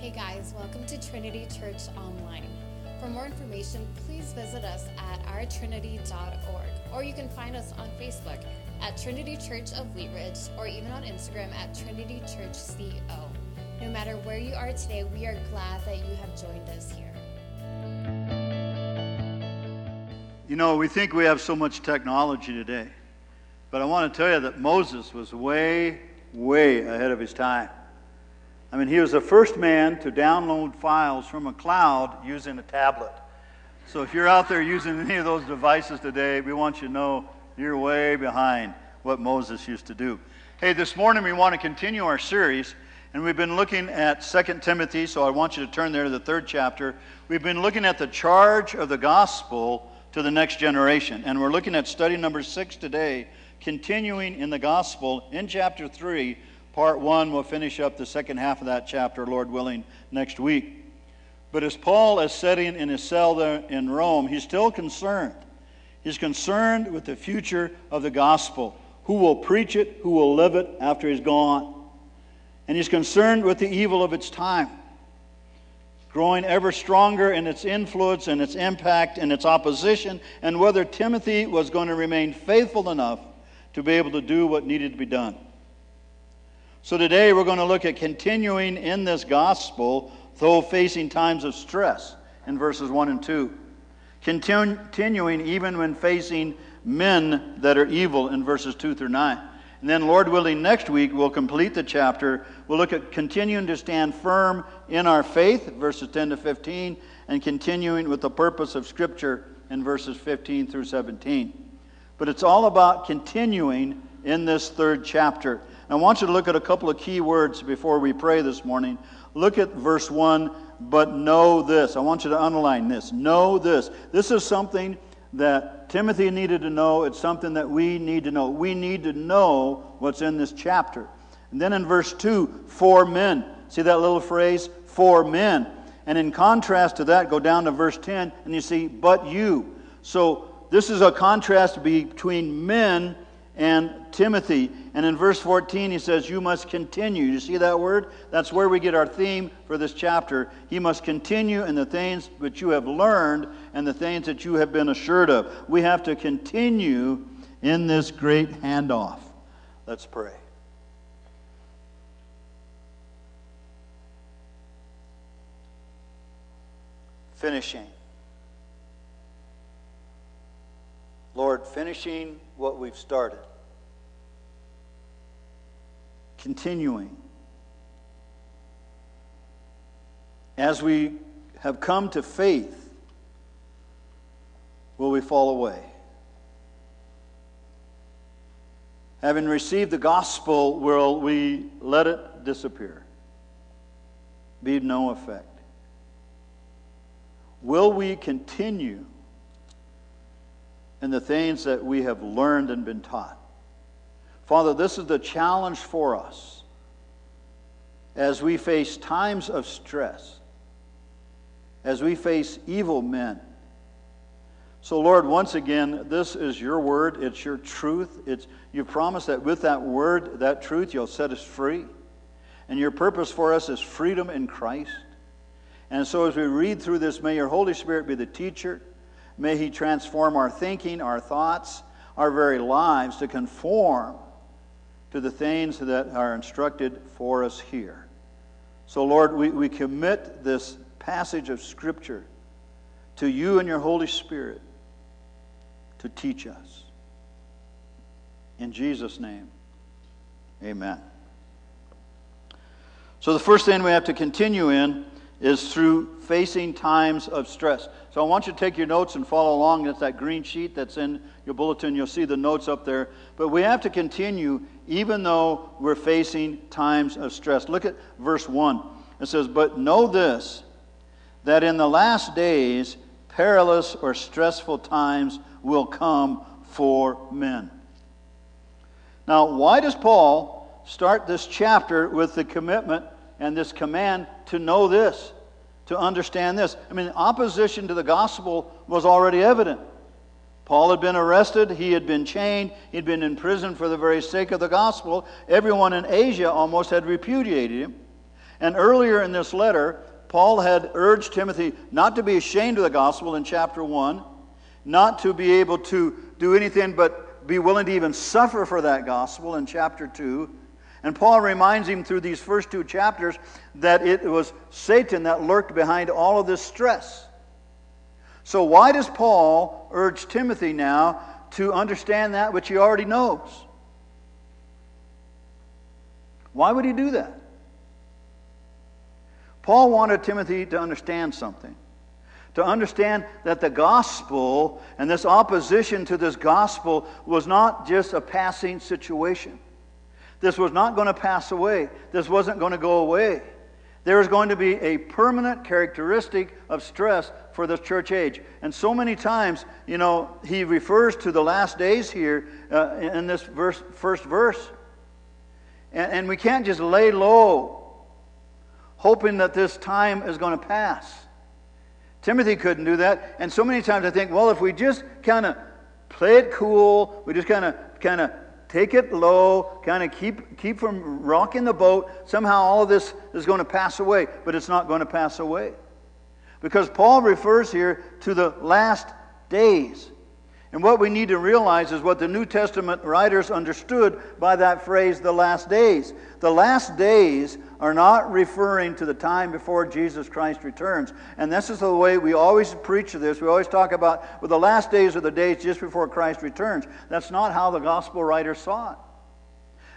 Hey guys, welcome to Trinity Church Online. For more information, please visit us at ourtrinity.org or you can find us on Facebook at Trinity Church of Wheat Ridge or even on Instagram at Trinity Church CO. No matter where you are today, we are glad that you have joined us here. You know, we think we have so much technology today, but I want to tell you that Moses was way, way ahead of his time. I mean, he was the first man to download files from a cloud using a tablet. So if you're out there using any of those devices today, we want you to know you're way behind what Moses used to do. Hey, this morning we want to continue our series, and we've been looking at 2 Timothy, so I want you to turn there to the third chapter. We've been looking at the charge of the gospel to the next generation, and we're looking at study number six today, continuing in the gospel in chapter 3 Part one, we'll finish up the second half of that chapter, Lord willing, next week. But as Paul is sitting in his cell there in Rome, he's still concerned. He's concerned with the future of the gospel. Who will preach it? Who will live it after he's gone? And he's concerned with the evil of its time, growing ever stronger in its influence and its impact and its opposition, and whether Timothy was going to remain faithful enough to be able to do what needed to be done. So today we're going to look at continuing in this gospel, though facing times of stress in verses 1 and 2. Continuing even when facing men that are evil in verses 2 through 9. And then, Lord willing, next week we'll complete the chapter. We'll look at continuing to stand firm in our faith, verses 10 to 15, and continuing with the purpose of Scripture in verses 15 through 17. But it's all about continuing in this third chapter. I want you to look at a couple of key words before we pray this morning. Look at verse 1, but know this. I want you to underline this. Know this. This is something that Timothy needed to know. It's something that we need to know. We need to know what's in this chapter. And then in verse 2, for men. See that little phrase? For men. And in contrast to that, go down to verse 10 and you see, but you. So this is a contrast between men and Timothy. And in verse 14, he says, You must continue. You see that word? That's where we get our theme for this chapter. He must continue in the things which you have learned and the things that you have been assured of. We have to continue in this great handoff. Let's pray. Finishing. Lord, finishing what we've started continuing. As we have come to faith, will we fall away? Having received the gospel, will we let it disappear? Be no effect? Will we continue in the things that we have learned and been taught? Father, this is the challenge for us as we face times of stress, as we face evil men. So, Lord, once again, this is your word. It's your truth. It's, you promise that with that word, that truth, you'll set us free. And your purpose for us is freedom in Christ. And so, as we read through this, may your Holy Spirit be the teacher. May He transform our thinking, our thoughts, our very lives to conform to the things that are instructed for us here. So, Lord, we, we commit this passage of Scripture to you and your Holy Spirit to teach us. In Jesus' name, amen. So, the first thing we have to continue in is through facing times of stress. So I want you to take your notes and follow along. That's that green sheet that's in your bulletin. You'll see the notes up there. But we have to continue even though we're facing times of stress. Look at verse 1. It says, But know this, that in the last days, perilous or stressful times will come for men. Now, why does Paul start this chapter with the commitment and this command to know this? to understand this. I mean, opposition to the gospel was already evident. Paul had been arrested, he had been chained, he'd been in prison for the very sake of the gospel. Everyone in Asia almost had repudiated him. And earlier in this letter, Paul had urged Timothy not to be ashamed of the gospel in chapter 1, not to be able to do anything but be willing to even suffer for that gospel in chapter 2. And Paul reminds him through these first two chapters that it was Satan that lurked behind all of this stress. So, why does Paul urge Timothy now to understand that which he already knows? Why would he do that? Paul wanted Timothy to understand something. To understand that the gospel and this opposition to this gospel was not just a passing situation. This was not going to pass away. This wasn't going to go away. There is going to be a permanent characteristic of stress for this church age. And so many times, you know, he refers to the last days here uh, in this verse, first verse. And, and we can't just lay low hoping that this time is going to pass. Timothy couldn't do that. And so many times I think, well, if we just kind of play it cool, we just kind of kind of take it low, kind of keep keep from rocking the boat, somehow all of this is going to pass away, but it's not going to pass away. Because Paul refers here to the last days. And what we need to realize is what the New Testament writers understood by that phrase, the last days. The last days are not referring to the time before Jesus Christ returns. And this is the way we always preach this. We always talk about, well, the last days are the days just before Christ returns. That's not how the gospel writers saw it.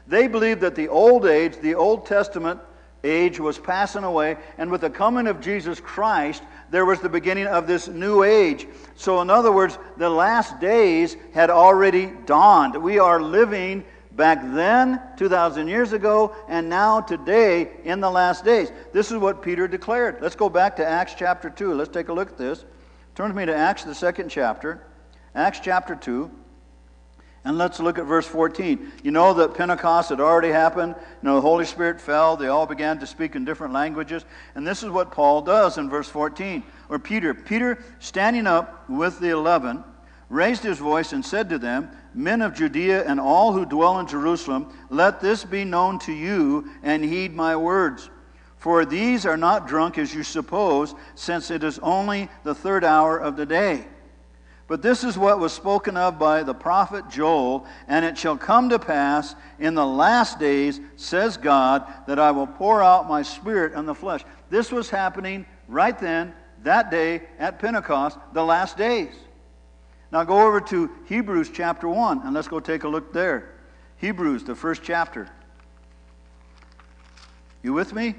They believed that the old age, the Old Testament age, was passing away, and with the coming of Jesus Christ, there was the beginning of this new age. So, in other words, the last days had already dawned. We are living back then, 2,000 years ago, and now today in the last days. This is what Peter declared. Let's go back to Acts chapter 2. Let's take a look at this. Turn with me to Acts, the second chapter. Acts chapter 2. And let's look at verse 14. You know that Pentecost had already happened. You know, the Holy Spirit fell. They all began to speak in different languages. And this is what Paul does in verse 14. Or Peter. Peter, standing up with the eleven, raised his voice and said to them, Men of Judea and all who dwell in Jerusalem, let this be known to you and heed my words. For these are not drunk as you suppose, since it is only the third hour of the day. But this is what was spoken of by the prophet Joel, and it shall come to pass in the last days, says God, that I will pour out my spirit on the flesh. This was happening right then, that day, at Pentecost, the last days. Now go over to Hebrews chapter 1, and let's go take a look there. Hebrews, the first chapter. You with me?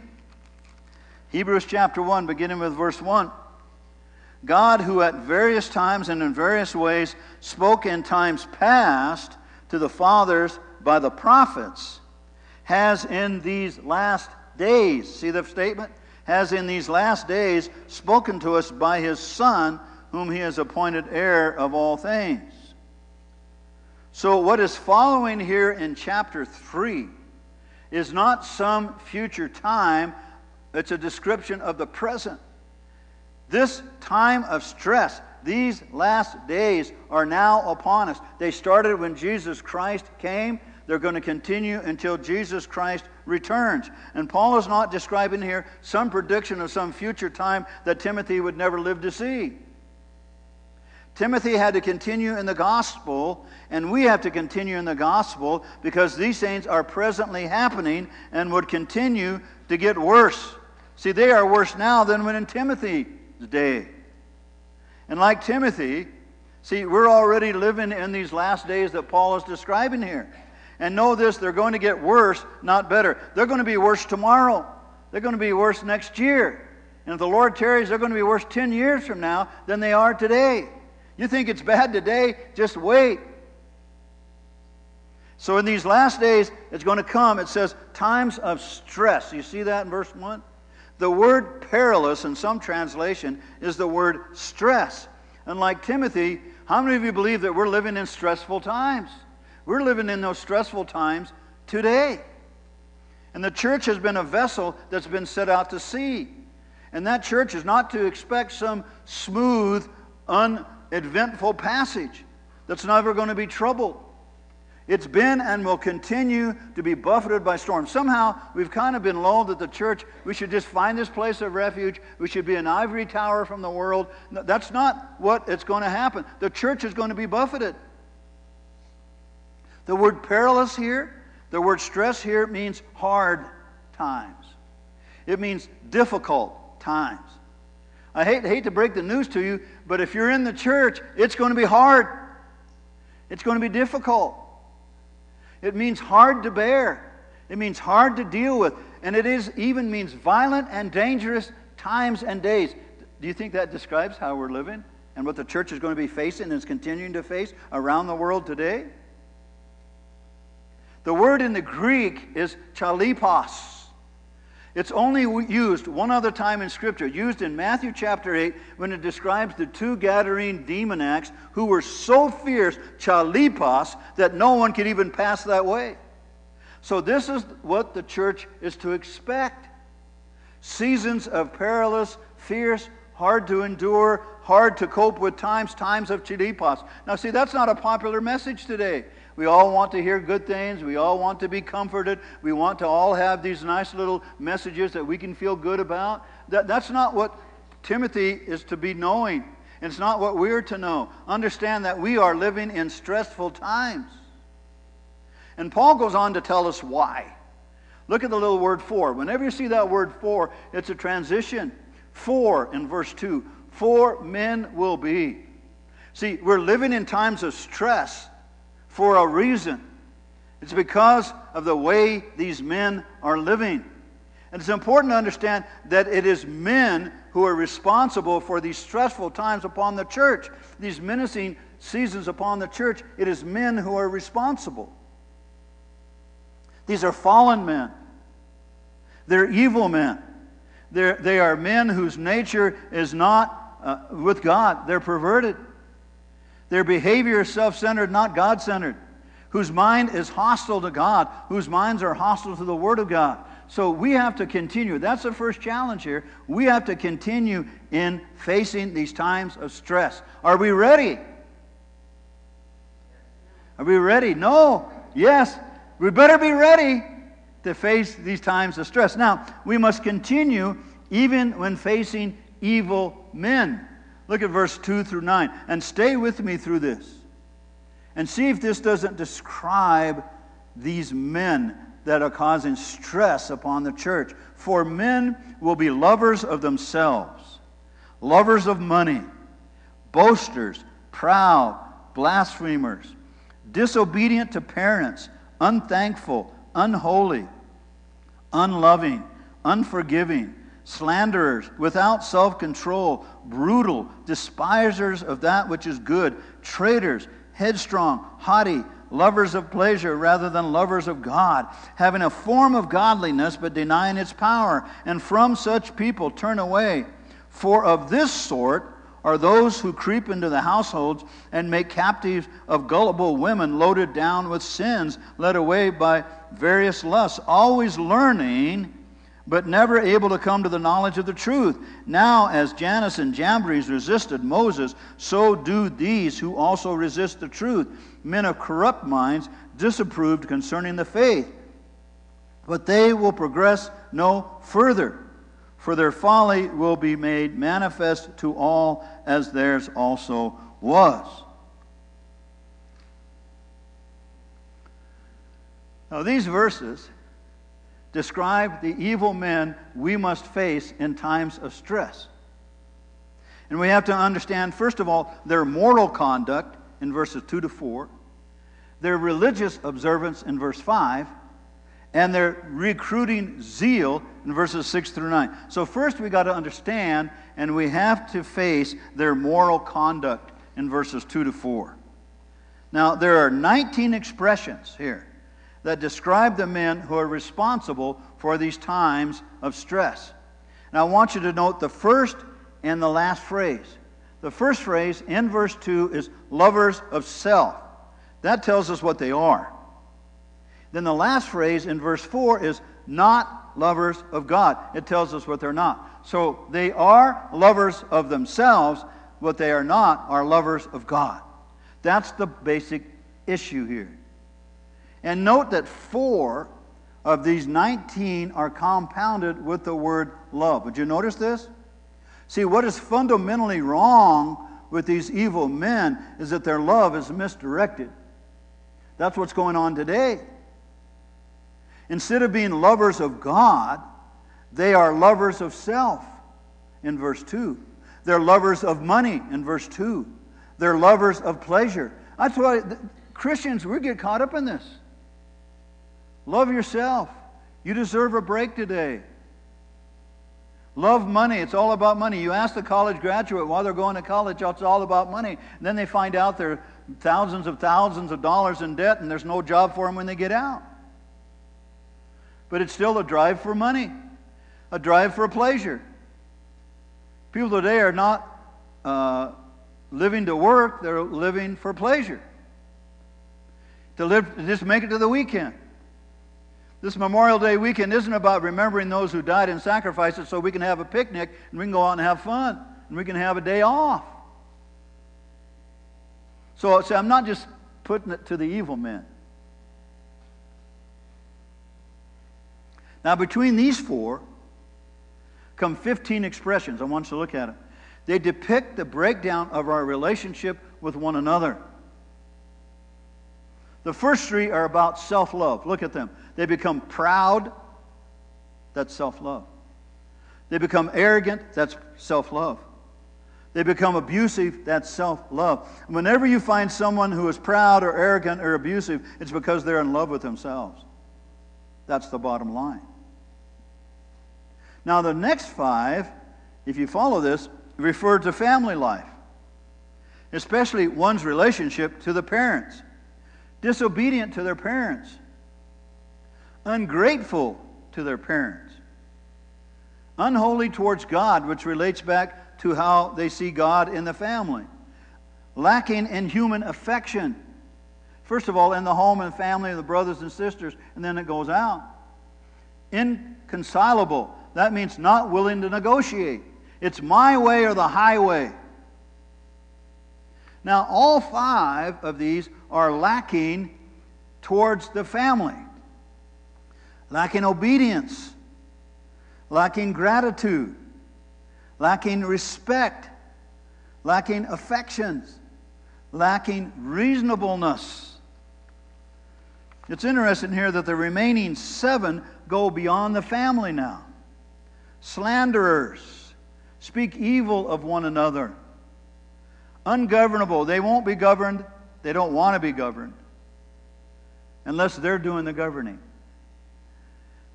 Hebrews chapter 1, beginning with verse 1. God, who at various times and in various ways spoke in times past to the fathers by the prophets, has in these last days, see the statement? Has in these last days spoken to us by his Son, whom he has appointed heir of all things. So, what is following here in chapter 3 is not some future time, it's a description of the present. This time of stress, these last days are now upon us. They started when Jesus Christ came. They're going to continue until Jesus Christ returns. And Paul is not describing here some prediction of some future time that Timothy would never live to see. Timothy had to continue in the gospel, and we have to continue in the gospel because these things are presently happening and would continue to get worse. See, they are worse now than when in Timothy's day. And like Timothy, see, we're already living in these last days that Paul is describing here. And know this, they're going to get worse, not better. They're going to be worse tomorrow. They're going to be worse next year. And if the Lord tarries, they're going to be worse 10 years from now than they are today. You think it's bad today? Just wait. So, in these last days, it's going to come. It says times of stress. You see that in verse 1? The word perilous in some translation is the word stress. And like Timothy, how many of you believe that we're living in stressful times? We're living in those stressful times today. And the church has been a vessel that's been set out to sea. And that church is not to expect some smooth, uneventful passage that's never going to be troubled. It's been and will continue to be buffeted by storms. Somehow, we've kind of been lulled that the church, we should just find this place of refuge. We should be an ivory tower from the world. That's not what it's going to happen. The church is going to be buffeted. The word perilous here, the word stress here means hard times. It means difficult times. I hate, hate to break the news to you, but if you're in the church, it's going to be hard. It's going to be difficult. It means hard to bear. It means hard to deal with. And it is even means violent and dangerous times and days. Do you think that describes how we're living and what the church is going to be facing and is continuing to face around the world today? The word in the Greek is chalipos. It's only used one other time in Scripture, used in Matthew chapter 8 when it describes the two Gadarene demoniacs who were so fierce, chalipos, that no one could even pass that way. So, this is what the church is to expect seasons of perilous, fierce, hard to endure, hard to cope with times, times of chalipos. Now, see, that's not a popular message today. We all want to hear good things. We all want to be comforted. We want to all have these nice little messages that we can feel good about. That, that's not what Timothy is to be knowing. It's not what we're to know. Understand that we are living in stressful times. And Paul goes on to tell us why. Look at the little word for. Whenever you see that word for, it's a transition. For in verse 2. For men will be. See, we're living in times of stress for a reason. It's because of the way these men are living. And it's important to understand that it is men who are responsible for these stressful times upon the church, these menacing seasons upon the church. It is men who are responsible. These are fallen men, they're evil men. They're, they are men whose nature is not uh, with God, they're perverted. Their behavior is self centered, not God centered. Whose mind is hostile to God, whose minds are hostile to the Word of God. So we have to continue. That's the first challenge here. We have to continue in facing these times of stress. Are we ready? Are we ready? No. Yes. We better be ready to face these times of stress. Now, we must continue even when facing evil men. Look at verse 2 through 9. And stay with me through this. And see if this doesn't describe these men that are causing stress upon the church. For men will be lovers of themselves, lovers of money, boasters, proud, blasphemers, disobedient to parents, unthankful, unholy, unloving, unforgiving slanderers, without self control, brutal, despisers of that which is good, traitors, headstrong, haughty, lovers of pleasure rather than lovers of God, having a form of godliness but denying its power. And from such people turn away. For of this sort, are those who creep into the households and make captives of gullible women loaded down with sins, led away by various lusts, always learning but never able to come to the knowledge of the truth. Now, as Jannes and Jambres resisted Moses, so do these who also resist the truth, men of corrupt minds, disapproved concerning the faith. But they will progress no further, for their folly will be made manifest to all, as theirs also was. Now, these verses describe the evil men we must face in times of stress. And we have to understand, first of all, their moral conduct in verses 2 to 4, their religious observance in verse 5, and their recruiting zeal in verses 6 through 9. So, first we got to understand and we have to face their moral conduct in verses 2 to 4. Now, there are 19 expressions here that describe the men who are responsible for these times of stress. Now, I want you to note the first and the last phrase. The first phrase in verse 2 is lovers of self. That tells us what they are. Then the last phrase in verse 4 is not lovers of God. It tells us what they're not. So they are lovers of themselves, what they are not are lovers of God. That's the basic issue here. And note that four of these 19 are compounded with the word love. Would you notice this? See, what is fundamentally wrong with these evil men is that their love is misdirected. That's what's going on today. Instead of being lovers of God, they are lovers of self in verse 2. They're lovers of money in verse 2. They're lovers of pleasure. That's why Christians, we get caught up in this. Love yourself. You deserve a break today. Love money. It's all about money. You ask the college graduate while they're going to college, it's all about money. And then they find out they're thousands of thousands of dollars in debt and there's no job for them when they get out. But it's still a drive for money, a drive for pleasure. People today are not uh, living to work, they're living for pleasure. To live, just make it to the weekend. This Memorial Day weekend isn't about remembering those who died in sacrifices so we can have a picnic and we can go out and have fun and we can have a day off. So, so I'm not just putting it to the evil men. Now, between these four come 15 expressions. I want you to look at them. They depict the breakdown of our relationship with one another. The first three are about self love. Look at them. They become proud. That's self love. They become arrogant. That's self love. They become abusive. That's self love. Whenever you find someone who is proud or arrogant or abusive, it's because they're in love with themselves. That's the bottom line. Now, the next five, if you follow this, refer to family life, especially one's relationship to the parents disobedient to their parents, ungrateful to their parents, unholy towards God, which relates back to how they see God in the family, lacking in human affection. First of all, in the home and family of the brothers and sisters, and then it goes out. Inconsolable. That means not willing to negotiate. It's my way or the highway. Now, all five of these are lacking towards the family lacking obedience, lacking gratitude, lacking respect, lacking affections, lacking reasonableness. It's interesting here that the remaining seven go beyond the family now. Slanderers speak evil of one another ungovernable. They won't be governed. They don't want to be governed unless they're doing the governing.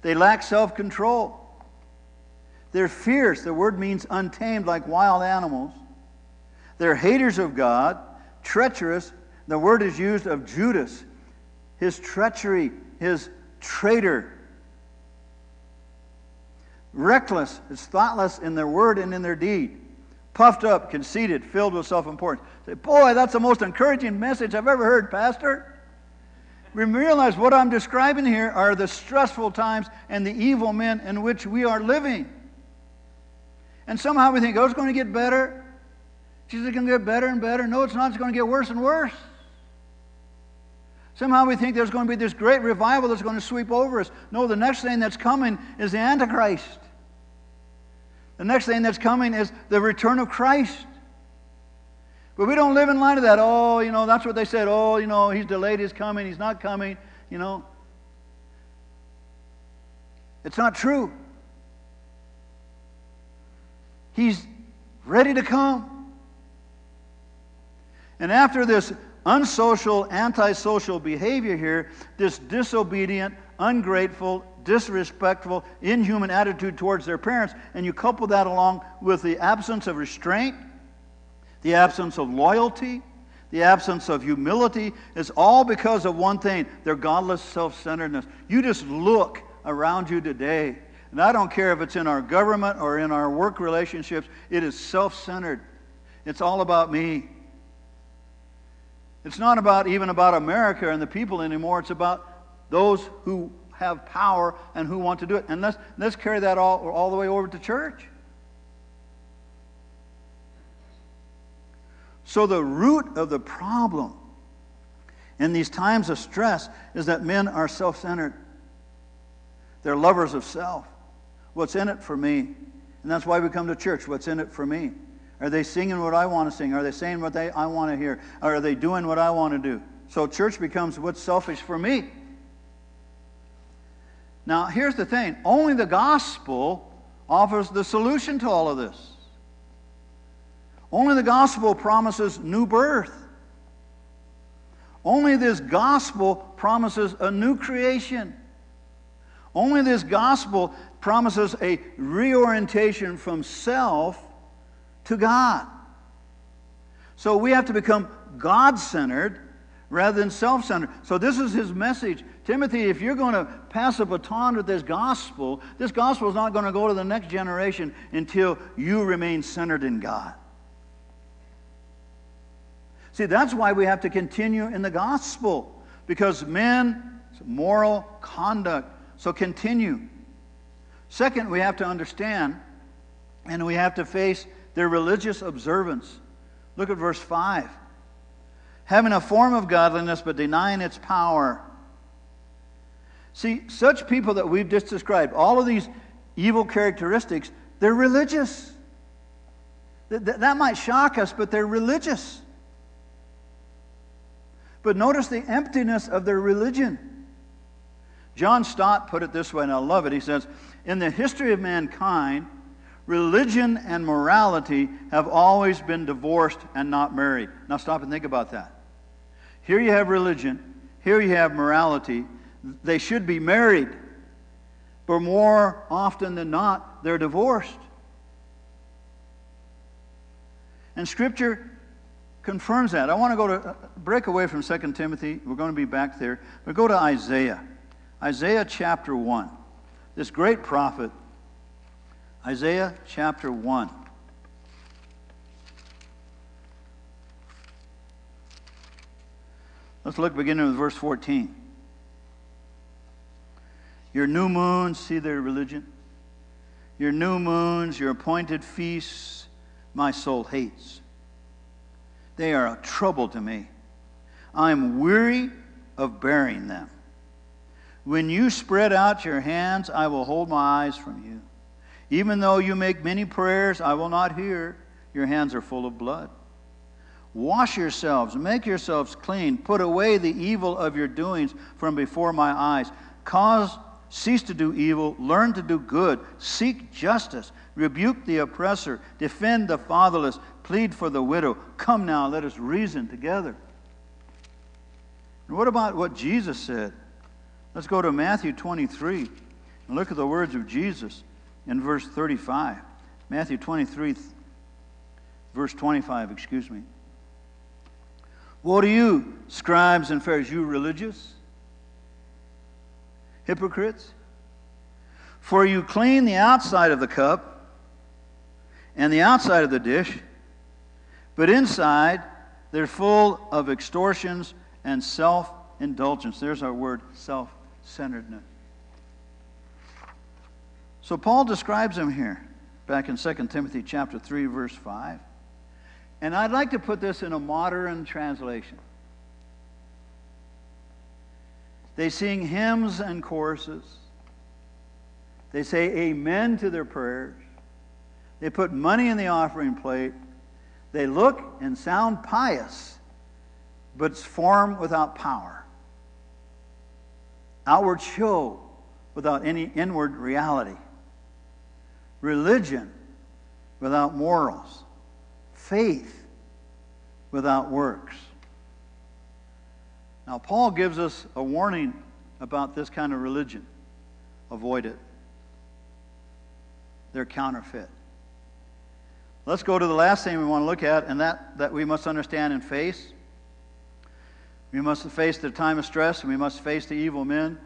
They lack self control. They're fierce. The word means untamed, like wild animals. They're haters of God, treacherous. The word is used of Judas, his treachery, his traitor. Reckless, is thoughtless in their word and in their deed puffed up, conceited, filled with self importance. Say, boy, that's the most encouraging message I've ever heard, Pastor. We realize what I'm describing here are the stressful times and the evil men in which we are living. And somehow we think, oh, it's going to get better. Jesus is going to get better and better. No, it's not. It's going to get worse and worse. Somehow we think there's going to be this great revival that's going to sweep over us. No, the next thing that's coming is the Antichrist. The next thing that's coming is the return of Christ. But we don't live in light of that. Oh, you know, that's what they said. Oh, you know, he's delayed his coming. He's not coming. You know. It's not true. He's ready to come. And after this unsocial, antisocial behavior here, this disobedient, ungrateful, disrespectful, inhuman attitude towards their parents, and you couple that along with the absence of restraint, the absence of loyalty, the absence of humility, it's all because of one thing their godless self centeredness. You just look around you today, and I don't care if it's in our government or in our work relationships, it is self centered. It's all about me. It's not about even about America and the people anymore. It's about those who have power and who want to do it. And let's, let's carry that all, all the way over to church. So, the root of the problem in these times of stress is that men are self centered. They're lovers of self. What's in it for me? And that's why we come to church. What's in it for me? Are they singing what I want to sing? Are they saying what they, I want to hear? Or are they doing what I want to do? So church becomes what's selfish for me. Now, here's the thing only the gospel offers the solution to all of this. Only the gospel promises new birth. Only this gospel promises a new creation. Only this gospel promises a reorientation from self to God. So we have to become God centered rather than self centered. So this is his message. Timothy, if you're going to pass a baton with this gospel, this gospel is not going to go to the next generation until you remain centered in God. See, that's why we have to continue in the gospel, because men, moral conduct. So continue. Second, we have to understand and we have to face their religious observance. Look at verse 5. Having a form of godliness but denying its power. See, such people that we've just described, all of these evil characteristics, they're religious. That, that might shock us, but they're religious. But notice the emptiness of their religion. John Stott put it this way, and I love it. He says, In the history of mankind, religion and morality have always been divorced and not married. Now stop and think about that. Here you have religion, here you have morality. They should be married, but more often than not, they're divorced. And Scripture confirms that. I want to go to uh, break away from 2 Timothy. We're going to be back there. But go to Isaiah. Isaiah chapter 1. This great prophet, Isaiah chapter 1. Let's look beginning with verse 14. Your new moons, see their religion? Your new moons, your appointed feasts, my soul hates. They are a trouble to me. I am weary of bearing them. When you spread out your hands, I will hold my eyes from you. Even though you make many prayers, I will not hear. Your hands are full of blood. Wash yourselves, make yourselves clean, put away the evil of your doings from before my eyes. Cause cease to do evil, learn to do good, seek justice, rebuke the oppressor, defend the fatherless, plead for the widow. Come now, let us reason together. And what about what Jesus said? Let's go to Matthew 23 and look at the words of Jesus in verse 35. Matthew 23, verse 25, excuse me. Woe to you, scribes and Pharisees, you religious hypocrites! For you clean the outside of the cup and the outside of the dish but inside, they're full of extortions and self indulgence. There's our word self centeredness. So Paul describes them here back in 2 Timothy chapter 3 verse 5. And I'd like to put this in a modern translation. They sing hymns and choruses. They say amen to their prayers. They put money in the offering plate. They look and sound pious, but form without power. Outward show without any inward reality. Religion without morals. Faith without works. Now, Paul gives us a warning about this kind of religion. Avoid it. They're counterfeit. Let's go to the last thing we want to look at, and that, that we must understand and face. We must face the time of stress, and we must face the evil men.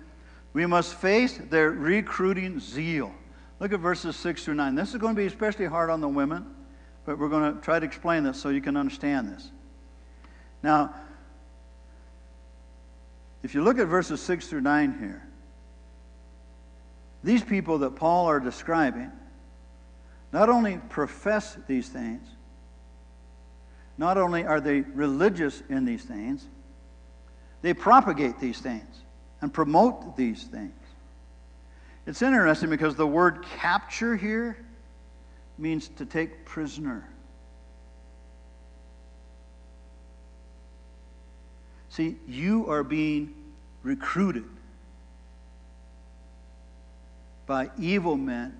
We must face their recruiting zeal. Look at verses 6 through 9. This is going to be especially hard on the women, but we're going to try to explain this so you can understand this. Now, if you look at verses 6 through 9 here, these people that Paul are describing not only profess these things, not only are they religious in these things, They propagate these things and promote these things. It's interesting because the word capture here means to take prisoner. See, you are being recruited by evil men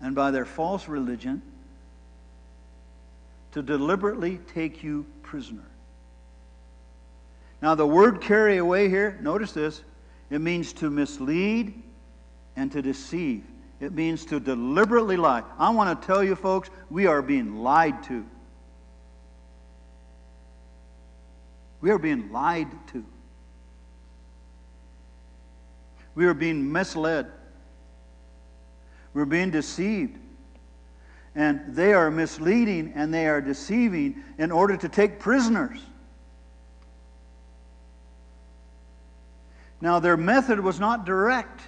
and by their false religion to deliberately take you prisoner. Now, the word carry away here, notice this, it means to mislead and to deceive. It means to deliberately lie. I want to tell you, folks, we are being lied to. We are being lied to. We are being misled. We're being deceived. And they are misleading and they are deceiving in order to take prisoners. Now, their method was not direct.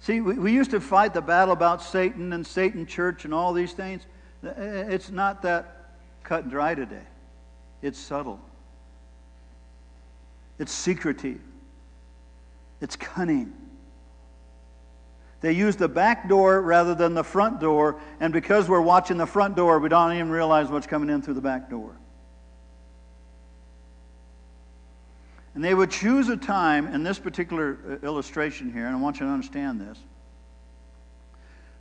See, we, we used to fight the battle about Satan and Satan church and all these things. It's not that cut and dry today, it's subtle, it's secretive, it's cunning. They use the back door rather than the front door, and because we're watching the front door, we don't even realize what's coming in through the back door. And they would choose a time in this particular uh, illustration here, and I want you to understand this.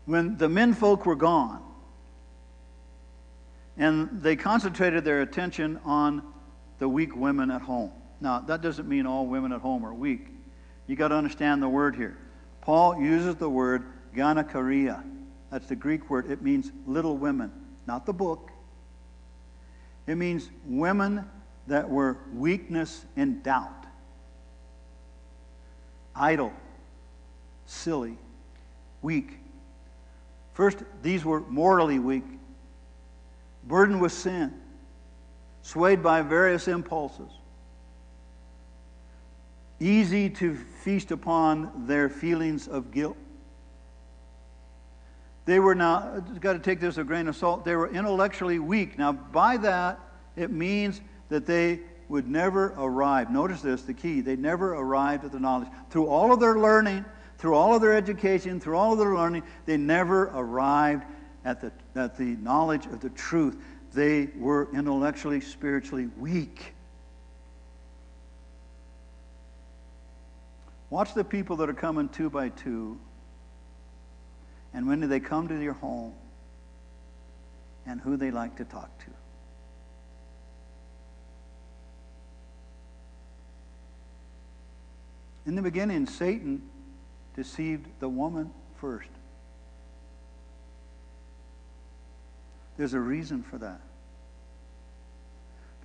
When the men folk were gone, and they concentrated their attention on the weak women at home. Now, that doesn't mean all women at home are weak. You got to understand the word here. Paul uses the word gynekaria. That's the Greek word. It means little women, not the book. It means women that were weakness and doubt, idle, silly, weak. First, these were morally weak, burdened with sin, swayed by various impulses, easy to feast upon their feelings of guilt. They were not, got to take this a grain of salt, they were intellectually weak. Now, by that, it means that they would never arrive. Notice this, the key. They never arrived at the knowledge. Through all of their learning, through all of their education, through all of their learning, they never arrived at the, at the knowledge of the truth. They were intellectually, spiritually weak. Watch the people that are coming two by two. And when do they come to your home? And who they like to talk to. In the beginning, Satan deceived the woman first. There's a reason for that.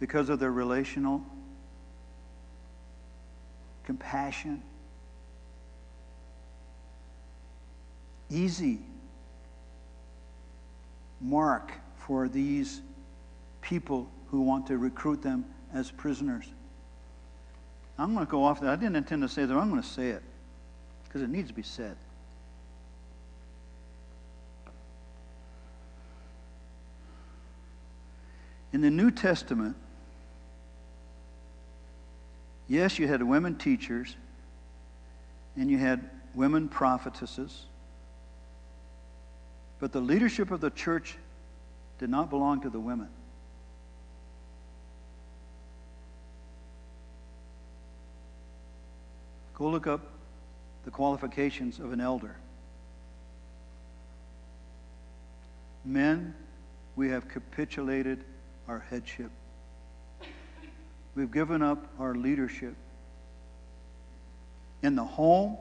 Because of their relational compassion. Easy mark for these people who want to recruit them as prisoners. I'm going to go off that. I didn't intend to say that. I'm going to say it because it needs to be said. In the New Testament, yes, you had women teachers and you had women prophetesses, but the leadership of the church did not belong to the women. Go look up the qualifications of an elder. Men, we have capitulated our headship. We've given up our leadership. In the home,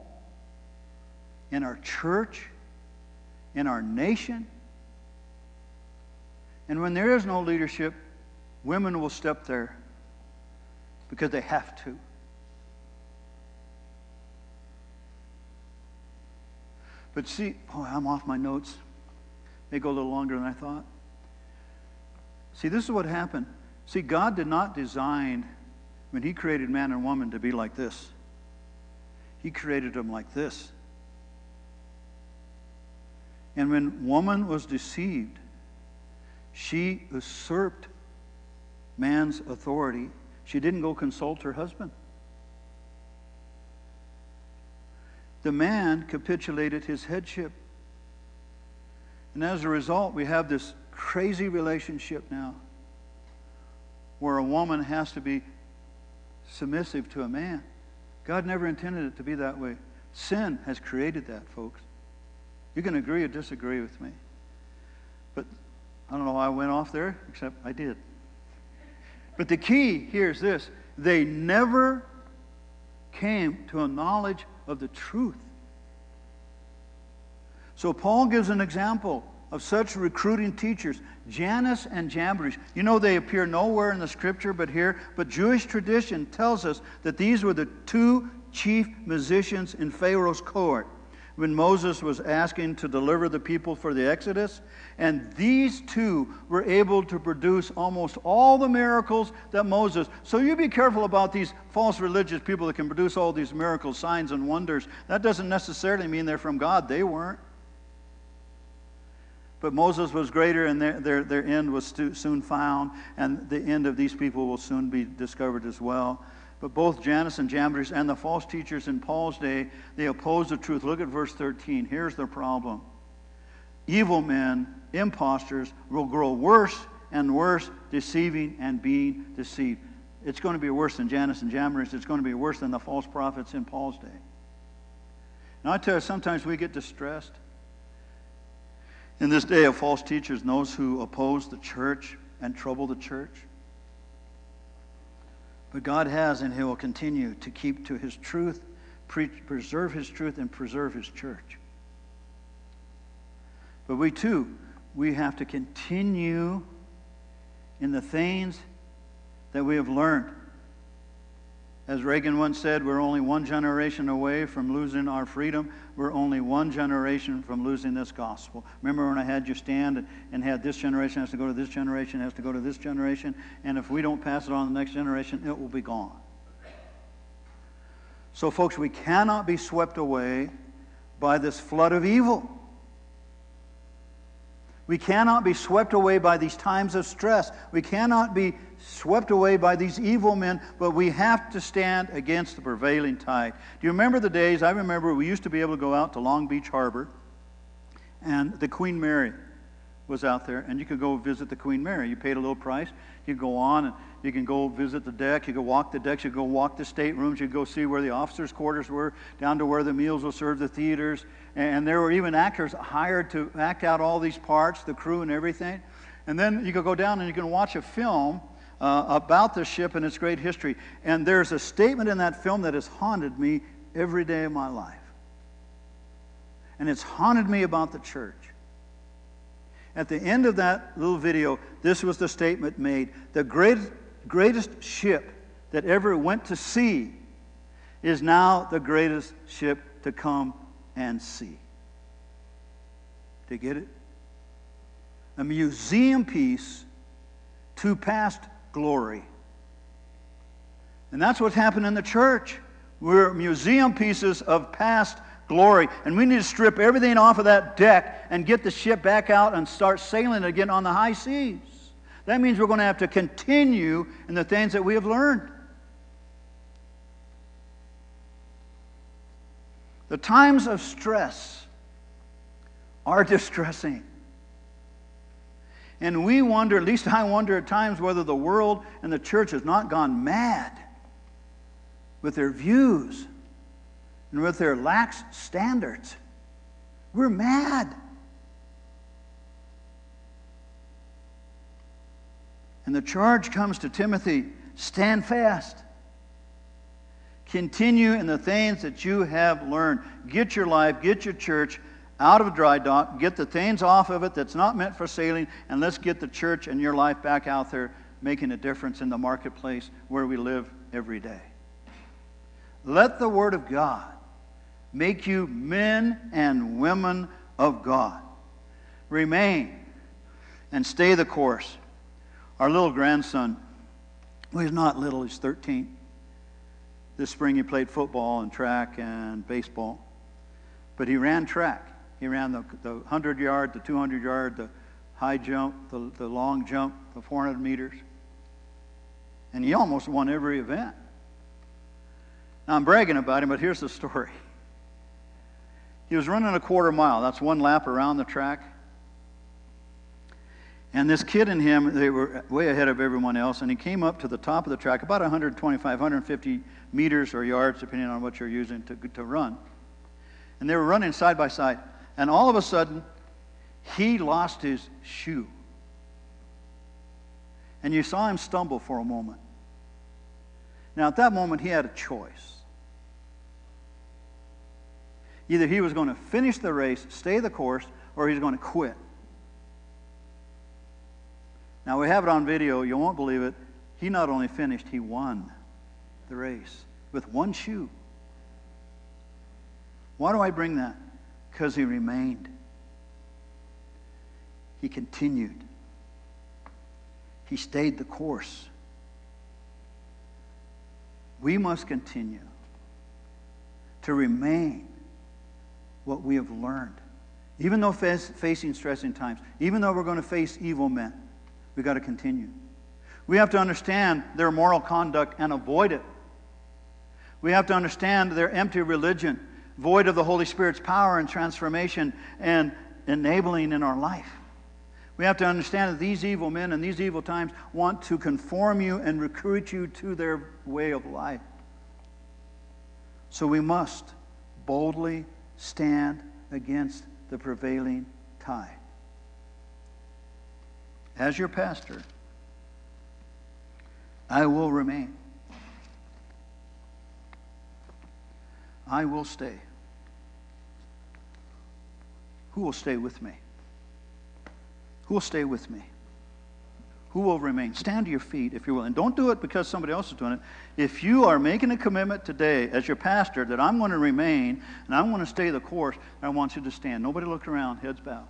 in our church, in our nation. And when there is no leadership, women will step there because they have to. But see, boy, I'm off my notes. They go a little longer than I thought. See, this is what happened. See, God did not design, when He created man and woman, to be like this. He created them like this. And when woman was deceived, she usurped man's authority, she didn't go consult her husband. The man capitulated his headship. And as a result, we have this crazy relationship now where a woman has to be submissive to a man. God never intended it to be that way. Sin has created that, folks. You can agree or disagree with me. But I don't know why I went off there, except I did. But the key here is this they never came to a knowledge of the truth. So Paul gives an example of such recruiting teachers, Jannes and Jambres. You know, they appear nowhere in the scripture but here, but Jewish tradition tells us that these were the two chief musicians in Pharaoh's court when Moses was asking to deliver the people for the Exodus. And these two were able to produce almost all the miracles that Moses. So you be careful about these false religious people that can produce all these miracles, signs, and wonders. That doesn't necessarily mean they're from God. They weren't. But Moses was greater, and their, their, their end was soon found, and the end of these people will soon be discovered as well. But both Jannes and Jambres and the false teachers in Paul's day, they opposed the truth. Look at verse 13. Here's the problem evil men, impostors, will grow worse and worse, deceiving and being deceived. It's going to be worse than Jannes and Jambres. It's going to be worse than the false prophets in Paul's day. Now, I tell you, sometimes we get distressed. In this day of false teachers, those who oppose the church and trouble the church. But God has and He will continue to keep to His truth, pre- preserve His truth, and preserve His church. But we too, we have to continue in the things that we have learned. As Reagan once said, we're only one generation away from losing our freedom. We're only one generation from losing this gospel. Remember when I had you stand and had this generation has to go to this generation, has to go to this generation, and if we don't pass it on to the next generation, it will be gone. So, folks, we cannot be swept away by this flood of evil. We cannot be swept away by these times of stress. We cannot be swept away by these evil men, but we have to stand against the prevailing tide. Do you remember the days? I remember we used to be able to go out to Long Beach Harbor, and the Queen Mary was out there, and you could go visit the Queen Mary. You paid a little price. You go on, and you can go visit the deck. You can walk the decks. You can go walk the staterooms. You can go see where the officers' quarters were, down to where the meals were served, the theaters. And there were even actors hired to act out all these parts, the crew and everything. And then you could go down and you can watch a film uh, about the ship and its great history. And there's a statement in that film that has haunted me every day of my life. And it's haunted me about the church. At the end of that little video, this was the statement made The great, greatest ship that ever went to sea is now the greatest ship to come and see. To get it? A museum piece to past glory. And that's what's happened in the church. We're museum pieces of past glory. And we need to strip everything off of that deck and get the ship back out and start sailing again on the high seas. That means we're going to have to continue in the things that we have learned. The times of stress are distressing. And we wonder, at least I wonder at times, whether the world and the church has not gone mad with their views and with their lax standards. We're mad. And the charge comes to Timothy stand fast. Continue in the things that you have learned. Get your life, get your church out of a dry dock, get the things off of it that's not meant for sailing, and let's get the church and your life back out there making a difference in the marketplace where we live every day. Let the Word of God make you men and women of God. Remain and stay the course. Our little grandson, well, he's not little, he's 13. This spring he played football and track and baseball. But he ran track. He ran the, the 100 yard, the 200 yard, the high jump, the, the long jump, the 400 meters. And he almost won every event. Now I'm bragging about him, but here's the story. He was running a quarter mile. That's one lap around the track. And this kid and him, they were way ahead of everyone else. And he came up to the top of the track, about 125, 150 meters or yards, depending on what you're using to, to run. And they were running side by side. And all of a sudden, he lost his shoe. And you saw him stumble for a moment. Now, at that moment, he had a choice. Either he was going to finish the race, stay the course, or he's going to quit. Now, we have it on video. You won't believe it. He not only finished, he won the race with one shoe. Why do I bring that? Because he remained. He continued. He stayed the course. We must continue to remain what we have learned. Even though facing stressing times, even though we're going to face evil men, we've got to continue. We have to understand their moral conduct and avoid it. We have to understand their empty religion, void of the Holy Spirit's power and transformation and enabling in our life. We have to understand that these evil men and these evil times want to conform you and recruit you to their way of life. So we must boldly stand against the prevailing tide. As your pastor, I will remain. I will stay. Who will stay with me? Who will stay with me? Who will remain? Stand to your feet if you're willing. don't do it because somebody else is doing it. If you are making a commitment today as your pastor that I'm going to remain and I'm going to stay the course, I want you to stand. Nobody look around, heads bowed.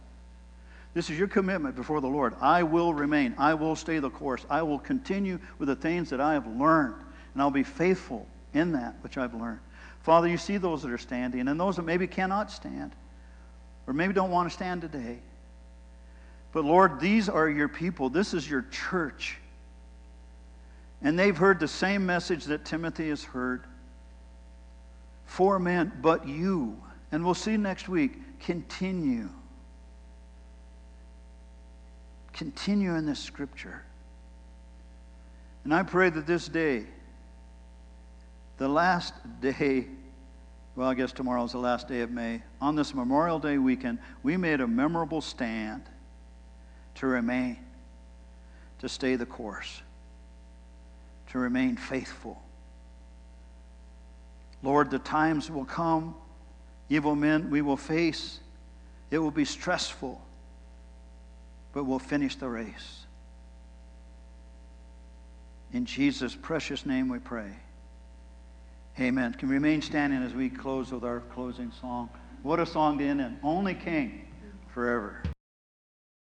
This is your commitment before the Lord. I will remain. I will stay the course. I will continue with the things that I have learned, and I'll be faithful in that which I've learned. Father, you see those that are standing and those that maybe cannot stand or maybe don't want to stand today. But Lord, these are your people. This is your church. And they've heard the same message that Timothy has heard. Four men, but you. And we'll see next week. Continue. Continue in this scripture. And I pray that this day, the last day, well, I guess tomorrow is the last day of May, on this Memorial Day weekend, we made a memorable stand to remain, to stay the course, to remain faithful. Lord, the times will come, evil men we will face. It will be stressful, but we'll finish the race. In Jesus' precious name we pray. Amen. Can we remain standing as we close with our closing song? What a song to end in. Only King forever.